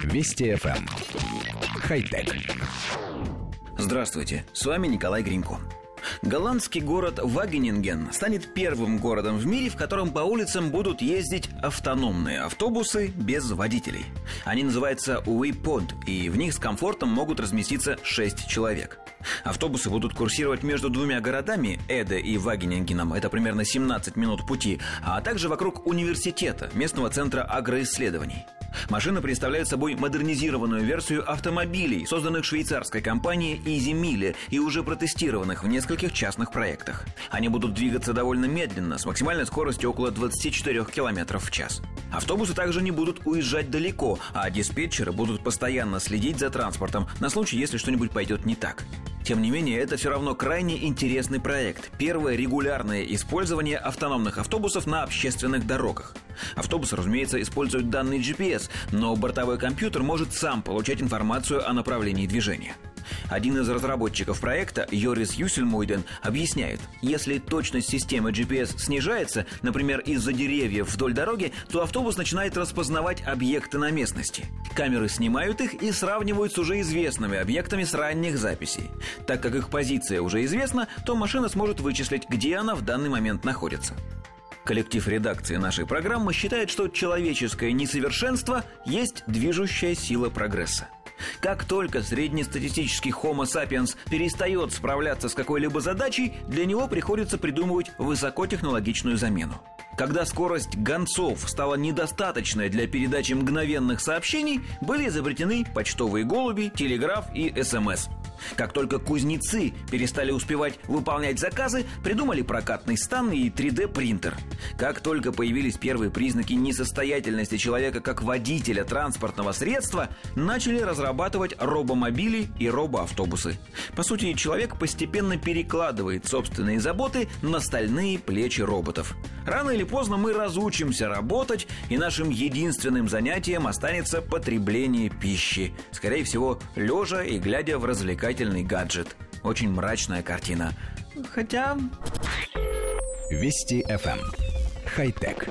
Вести FM. Эм. Хай-тек. Здравствуйте, с вами Николай Гринько. Голландский город Вагенинген станет первым городом в мире, в котором по улицам будут ездить автономные автобусы без водителей. Они называются WePod, и в них с комфортом могут разместиться 6 человек. Автобусы будут курсировать между двумя городами, Эде и Вагенингеном, это примерно 17 минут пути, а также вокруг университета, местного центра агроисследований. Машина представляет собой модернизированную версию автомобилей, созданных швейцарской компанией Easy Mille и уже протестированных в нескольких частных проектах. Они будут двигаться довольно медленно, с максимальной скоростью около 24 км в час. Автобусы также не будут уезжать далеко, а диспетчеры будут постоянно следить за транспортом на случай, если что-нибудь пойдет не так. Тем не менее, это все равно крайне интересный проект. Первое регулярное использование автономных автобусов на общественных дорогах. Автобусы, разумеется, используют данный GPS, но бортовой компьютер может сам получать информацию о направлении движения. Один из разработчиков проекта, Йорис Юсельмойден, объясняет, если точность системы GPS снижается, например, из-за деревьев вдоль дороги, то автобус начинает распознавать объекты на местности. Камеры снимают их и сравнивают с уже известными объектами с ранних записей. Так как их позиция уже известна, то машина сможет вычислить, где она в данный момент находится. Коллектив редакции нашей программы считает, что человеческое несовершенство есть движущая сила прогресса. Как только среднестатистический Homo sapiens перестает справляться с какой-либо задачей, для него приходится придумывать высокотехнологичную замену. Когда скорость гонцов стала недостаточной для передачи мгновенных сообщений, были изобретены почтовые голуби, телеграф и СМС – как только кузнецы перестали успевать выполнять заказы, придумали прокатный стан и 3D-принтер. Как только появились первые признаки несостоятельности человека как водителя транспортного средства, начали разрабатывать робомобили и робоавтобусы. По сути, человек постепенно перекладывает собственные заботы на стальные плечи роботов. Рано или поздно мы разучимся работать, и нашим единственным занятием останется потребление пищи. Скорее всего, лежа и глядя в развлекательный гаджет. Очень мрачная картина. Хотя... Вести FM. Эм. Хай-тек.